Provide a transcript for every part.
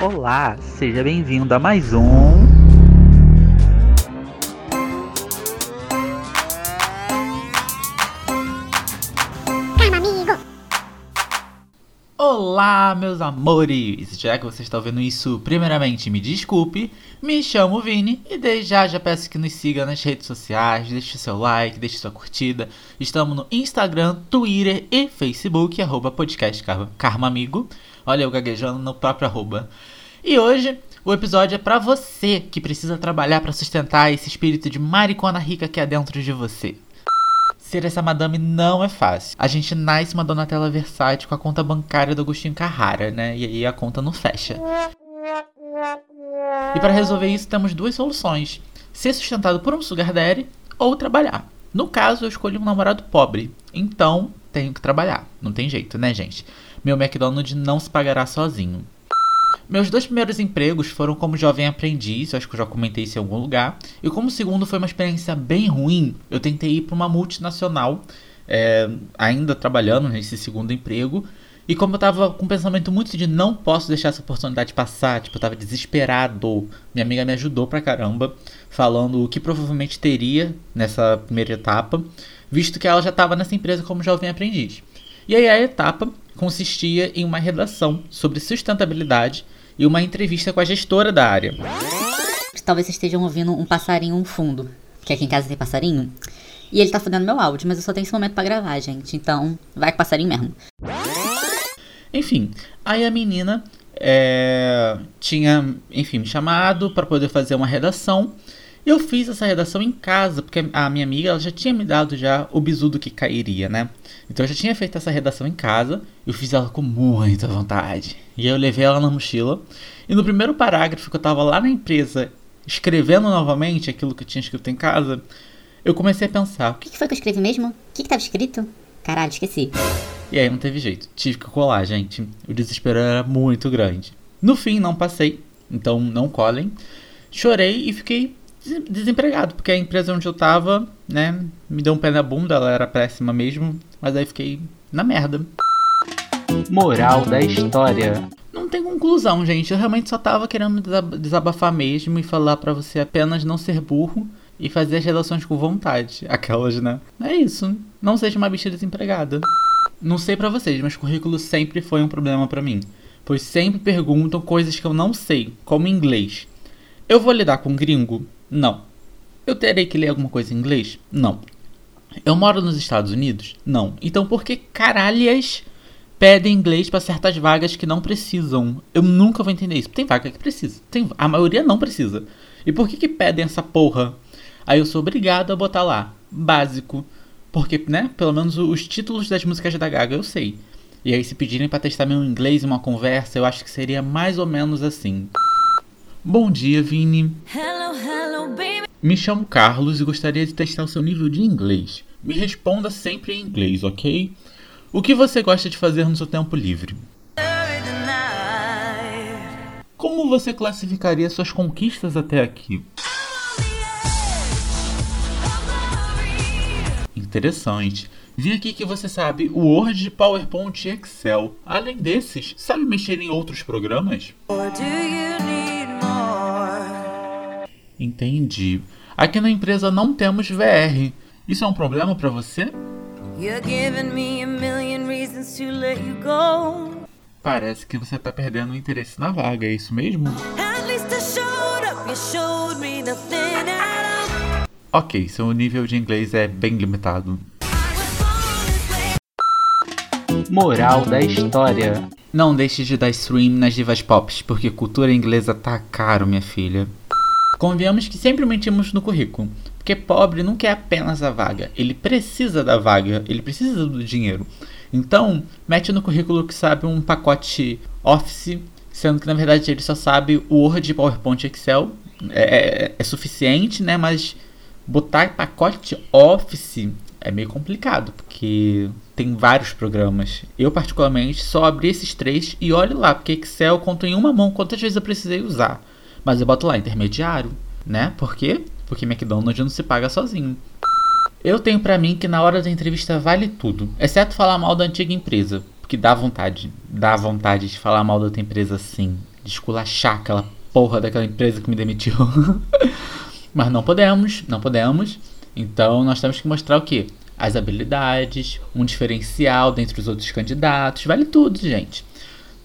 Olá, seja bem-vindo a mais um. Olá, meus amores! Já que você está ouvindo isso, primeiramente me desculpe, me chamo Vini e desde já já peço que nos siga nas redes sociais, deixe seu like, deixe sua curtida. Estamos no Instagram, Twitter e Facebook, arroba podcast Karma Amigo. Olha eu gaguejando no próprio arroba. E hoje o episódio é para você que precisa trabalhar para sustentar esse espírito de maricona rica que é dentro de você. Ser essa madame não é fácil. A gente nasce uma Donatella Versace com a conta bancária do Agostinho Carrara, né? E aí a conta não fecha. E para resolver isso temos duas soluções: ser sustentado por um sugar daddy ou trabalhar. No caso, eu escolhi um namorado pobre, então tenho que trabalhar. Não tem jeito, né, gente? Meu McDonald's não se pagará sozinho. Meus dois primeiros empregos foram como jovem aprendiz, acho que eu já comentei isso em algum lugar. E como o segundo foi uma experiência bem ruim, eu tentei ir para uma multinacional, é, ainda trabalhando nesse segundo emprego. E como eu tava com um pensamento muito de não posso deixar essa oportunidade passar, tipo, eu tava desesperado. Minha amiga me ajudou pra caramba, falando o que provavelmente teria nessa primeira etapa, visto que ela já estava nessa empresa como jovem aprendiz. E aí a etapa consistia em uma redação sobre sustentabilidade e uma entrevista com a gestora da área. Talvez vocês estejam ouvindo um passarinho um fundo, que aqui em casa tem passarinho. E ele tá fudendo meu áudio, mas eu só tenho esse momento para gravar, gente. Então, vai com passarinho mesmo. Enfim, aí a menina é, tinha, enfim, me chamado para poder fazer uma redação. Eu fiz essa redação em casa, porque a minha amiga ela já tinha me dado já o bisu do que cairia, né? Então eu já tinha feito essa redação em casa, eu fiz ela com muita vontade. E aí eu levei ela na mochila. E no primeiro parágrafo que eu tava lá na empresa escrevendo novamente aquilo que eu tinha escrito em casa, eu comecei a pensar: o que, foi que eu escrevi mesmo? O que, que tava escrito? Caralho, esqueci. E aí não teve jeito, tive que colar, gente. O desespero era muito grande. No fim, não passei, então não colhem. Chorei e fiquei desempregado, porque a empresa onde eu tava, né, me deu um pé na bunda, ela era péssima mesmo, mas aí fiquei na merda. Moral da história. Não tem conclusão, gente. Eu realmente só tava querendo desabafar mesmo e falar para você apenas não ser burro e fazer as relações com vontade. Aquelas, né? É isso. Não seja uma bicha desempregada. Não sei para vocês, mas currículo sempre foi um problema para mim. Pois sempre perguntam coisas que eu não sei, como inglês. Eu vou lidar com gringo? Não. Eu terei que ler alguma coisa em inglês? Não. Eu moro nos Estados Unidos? Não. Então por que caralhas pedem inglês para certas vagas que não precisam? Eu nunca vou entender isso. Tem vaga que precisa. Tem, a maioria não precisa. E por que que pedem essa porra? Aí eu sou obrigado a botar lá. Básico. Porque, né, pelo menos os títulos das músicas da Gaga eu sei. E aí se pedirem para testar meu inglês em uma conversa, eu acho que seria mais ou menos assim. Bom dia, Vini. Hello, hello, Me chamo Carlos e gostaria de testar o seu nível de inglês. Me responda sempre em inglês, ok? O que você gosta de fazer no seu tempo livre? Como você classificaria suas conquistas até aqui? Interessante. Vi aqui que você sabe Word, PowerPoint e Excel. Além desses, sabe mexer em outros programas? Entendi. Aqui na empresa não temos VR. Isso é um problema para você? Parece que você tá perdendo o interesse na vaga, é isso mesmo? Ok, seu nível de inglês é bem limitado. Moral da história: Não deixe de dar stream nas divas pop, porque cultura inglesa tá caro, minha filha. Convenhamos que sempre mentimos no currículo, porque pobre não quer apenas a vaga, ele precisa da vaga, ele precisa do dinheiro. Então, mete no currículo que sabe um pacote Office, sendo que na verdade ele só sabe Word, PowerPoint Excel. É, é, é suficiente, né? Mas botar pacote Office é meio complicado, porque tem vários programas. Eu, particularmente, só abri esses três e olhe lá, porque Excel conta em uma mão quantas vezes eu precisei usar. Mas eu boto lá intermediário, né? Por quê? Porque McDonald's não se paga sozinho. Eu tenho para mim que na hora da entrevista vale tudo, exceto falar mal da antiga empresa, porque dá vontade, dá vontade de falar mal da outra empresa sim. de esculachar aquela porra daquela empresa que me demitiu. Mas não podemos, não podemos. Então nós temos que mostrar o quê? As habilidades, um diferencial dentre os outros candidatos, vale tudo, gente.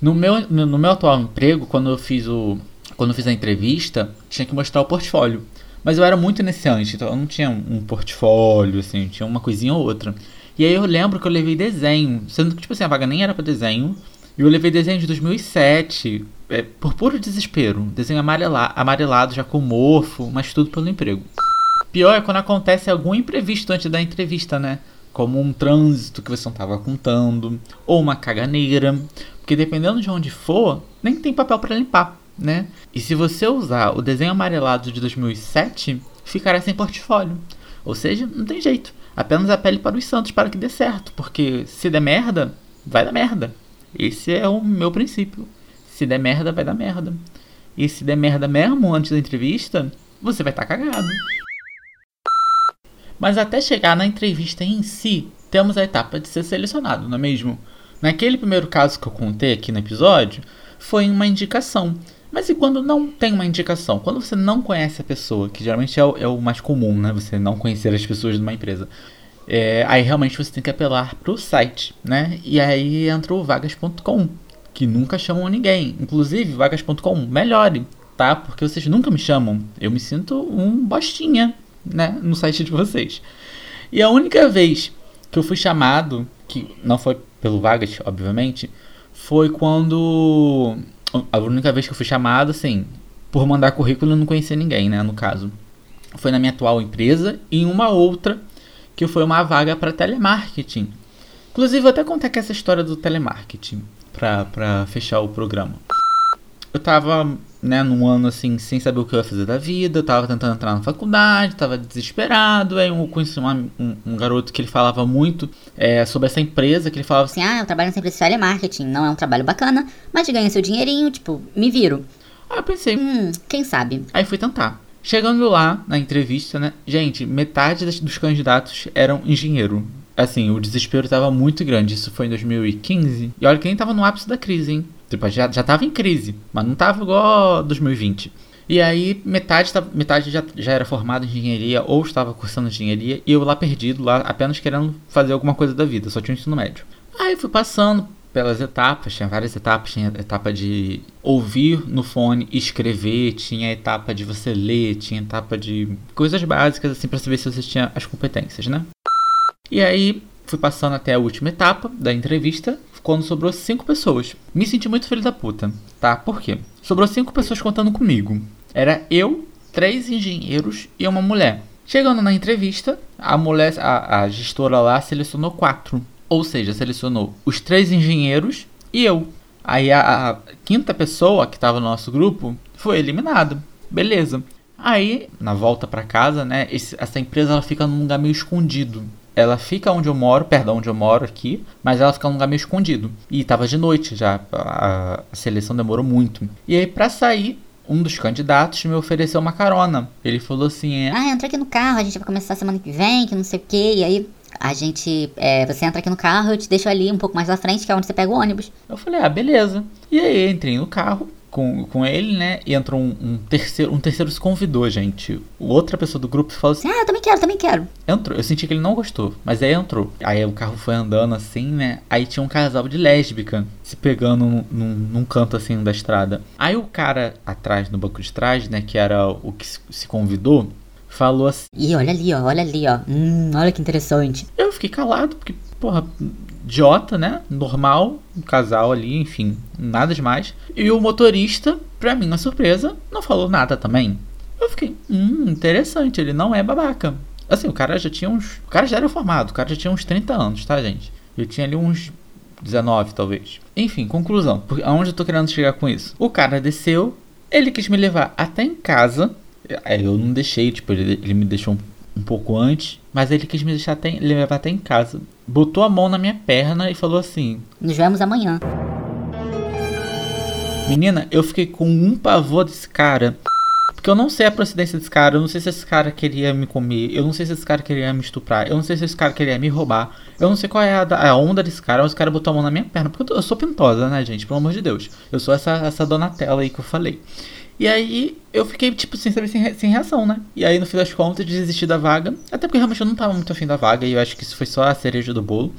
No meu, no meu atual emprego, quando eu fiz o. Quando fiz a entrevista, tinha que mostrar o portfólio. Mas eu era muito iniciante, então eu não tinha um portfólio, assim, tinha uma coisinha ou outra. E aí eu lembro que eu levei desenho, sendo que, tipo assim, a vaga nem era para desenho. E eu levei desenho de 2007, é, por puro desespero. Desenho amarela, amarelado, já com mofo, mas tudo pelo emprego. Pior é quando acontece algum imprevisto antes da entrevista, né? Como um trânsito que você não estava contando, ou uma caganeira. Porque dependendo de onde for, nem tem papel para limpar, né? E se você usar o desenho amarelado de 2007, ficará sem portfólio. Ou seja, não tem jeito. Apenas a pele para os santos para que dê certo. Porque se der merda, vai dar merda. Esse é o meu princípio. Se der merda, vai dar merda. E se der merda mesmo antes da entrevista, você vai estar tá cagado. Mas até chegar na entrevista em si, temos a etapa de ser selecionado, não é mesmo? Naquele primeiro caso que eu contei aqui no episódio, foi uma indicação. Mas e quando não tem uma indicação? Quando você não conhece a pessoa, que geralmente é o, é o mais comum, né? Você não conhecer as pessoas de uma empresa. É, aí realmente você tem que apelar para o site, né? E aí entra o vagas.com, que nunca chamam ninguém. Inclusive, vagas.com, melhore, tá? Porque vocês nunca me chamam. Eu me sinto um bostinha, né? No site de vocês. E a única vez que eu fui chamado, que não foi pelo Vagas, obviamente, foi quando. A única vez que eu fui chamado, assim, por mandar currículo e não conhecer ninguém, né? No caso. Foi na minha atual empresa e em uma outra que foi uma vaga para telemarketing. Inclusive, vou até contar aqui essa história do telemarketing para fechar o programa. Eu tava, né, num ano assim, sem saber o que eu ia fazer da vida, eu tava tentando entrar na faculdade, tava desesperado. Aí eu conheci uma, um, um, garoto que ele falava muito é, sobre essa empresa, que ele falava assim: Ah, eu trabalho nessa empresa de telemarketing, não é um trabalho bacana, mas ganha seu dinheirinho, tipo, me viro. Aí eu pensei: Hum, quem sabe? Aí fui tentar. Chegando lá na entrevista, né? Gente, metade dos candidatos eram engenheiro. Assim, o desespero estava muito grande. Isso foi em 2015. E olha que nem tava no ápice da crise, hein? Tipo, já, já tava em crise, mas não tava igual 2020. E aí, metade, metade já, já era formada em engenharia ou estava cursando engenharia. E eu lá perdido, lá apenas querendo fazer alguma coisa da vida. Só tinha um ensino médio. Aí fui passando pelas etapas, tinha várias etapas, tinha a etapa de ouvir no fone escrever, tinha a etapa de você ler, tinha a etapa de coisas básicas assim para saber se você tinha as competências, né? E aí fui passando até a última etapa da entrevista, quando sobrou cinco pessoas. Me senti muito filho da puta, tá? Por quê? Sobrou cinco pessoas contando comigo. Era eu, três engenheiros e uma mulher. Chegando na entrevista, a mulher, a, a gestora lá selecionou quatro. Ou seja, selecionou os três engenheiros e eu. Aí a, a quinta pessoa que estava no nosso grupo foi eliminada. Beleza. Aí, na volta para casa, né, esse, essa empresa ela fica num lugar meio escondido. Ela fica onde eu moro, perdão, onde eu moro aqui, mas ela fica num lugar meio escondido. E tava de noite já, a, a seleção demorou muito. E aí, para sair, um dos candidatos me ofereceu uma carona. Ele falou assim: Ah, entra aqui no carro, a gente vai começar semana que vem, que não sei o que. E aí a gente. É, você entra aqui no carro, eu te deixo ali um pouco mais à frente, que é onde você pega o ônibus. Eu falei, ah, beleza. E aí entrei no carro com, com ele, né? E entrou um, um, terceiro. Um terceiro se convidou, gente. Outra pessoa do grupo falou assim: Ah, eu também quero, também quero. Entrou. Eu senti que ele não gostou, mas aí entrou. Aí o carro foi andando assim, né? Aí tinha um casal de lésbica se pegando num, num, num canto assim da estrada. Aí o cara atrás, no banco de trás, né? Que era o que se convidou falou assim. Ih, olha ali, ó, olha ali, ó. Hum, olha que interessante. Eu fiquei calado, porque, porra, idiota, né? Normal, um casal ali, enfim, nada demais. E o motorista, pra minha surpresa, não falou nada também. Eu fiquei, hum, interessante, ele não é babaca. Assim, o cara já tinha uns. O cara já era formado, o cara já tinha uns 30 anos, tá, gente? Ele tinha ali uns 19, talvez. Enfim, conclusão. Aonde eu tô querendo chegar com isso? O cara desceu, ele quis me levar até em casa é, eu não deixei, tipo, ele, ele me deixou um, pouco antes, mas ele quis me deixar até, levar até em casa. Botou a mão na minha perna e falou assim: Nos vemos amanhã. Menina, eu fiquei com um pavor desse cara. Porque eu não sei a procedência desse cara, eu não sei se esse cara queria me comer, eu não sei se esse cara queria me estuprar, eu não sei se esse cara queria me roubar, eu não sei qual é a, a onda desse cara, mas esse cara botou a mão na minha perna, porque eu, eu sou pintosa, né, gente? Pelo amor de Deus. Eu sou essa, essa Donatella aí que eu falei. E aí eu fiquei, tipo, sem saber, sem, sem reação, né? E aí, no fim das contas, desisti da vaga. Até porque realmente eu não tava muito afim da vaga. E eu acho que isso foi só a cereja do bolo.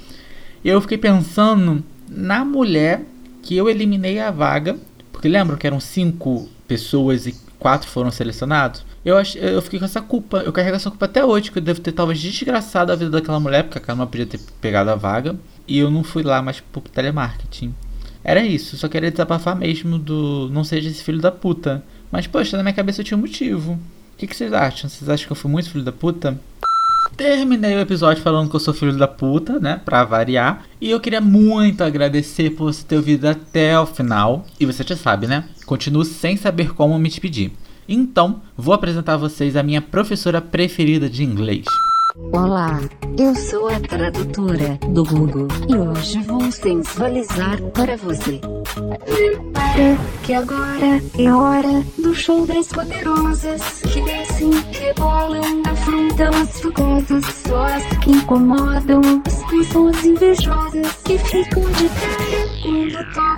E eu fiquei pensando na mulher que eu eliminei a vaga. Porque lembram que eram cinco pessoas e quatro foram selecionados? Eu, eu fiquei com essa culpa. Eu carrego essa culpa até hoje. Que eu devo ter talvez desgraçado a vida daquela mulher. Porque aquela não podia ter pegado a vaga. E eu não fui lá mais pro telemarketing. Era isso, só queria desabafar mesmo do não seja esse filho da puta. Mas, poxa, na minha cabeça eu tinha um motivo. O que, que vocês acham? Vocês acham que eu fui muito filho da puta? Terminei o episódio falando que eu sou filho da puta, né? Pra variar. E eu queria muito agradecer por você ter ouvido até o final. E você já sabe, né? Continuo sem saber como me despedir. Então, vou apresentar a vocês a minha professora preferida de inglês. Olá, eu sou a tradutora do Google e hoje vou sensualizar para você. Prepara que agora é hora do show das poderosas que descem, rebolam, afrontam as fugazas, só as que incomodam as pessoas invejosas que ficam de cara quando tocam.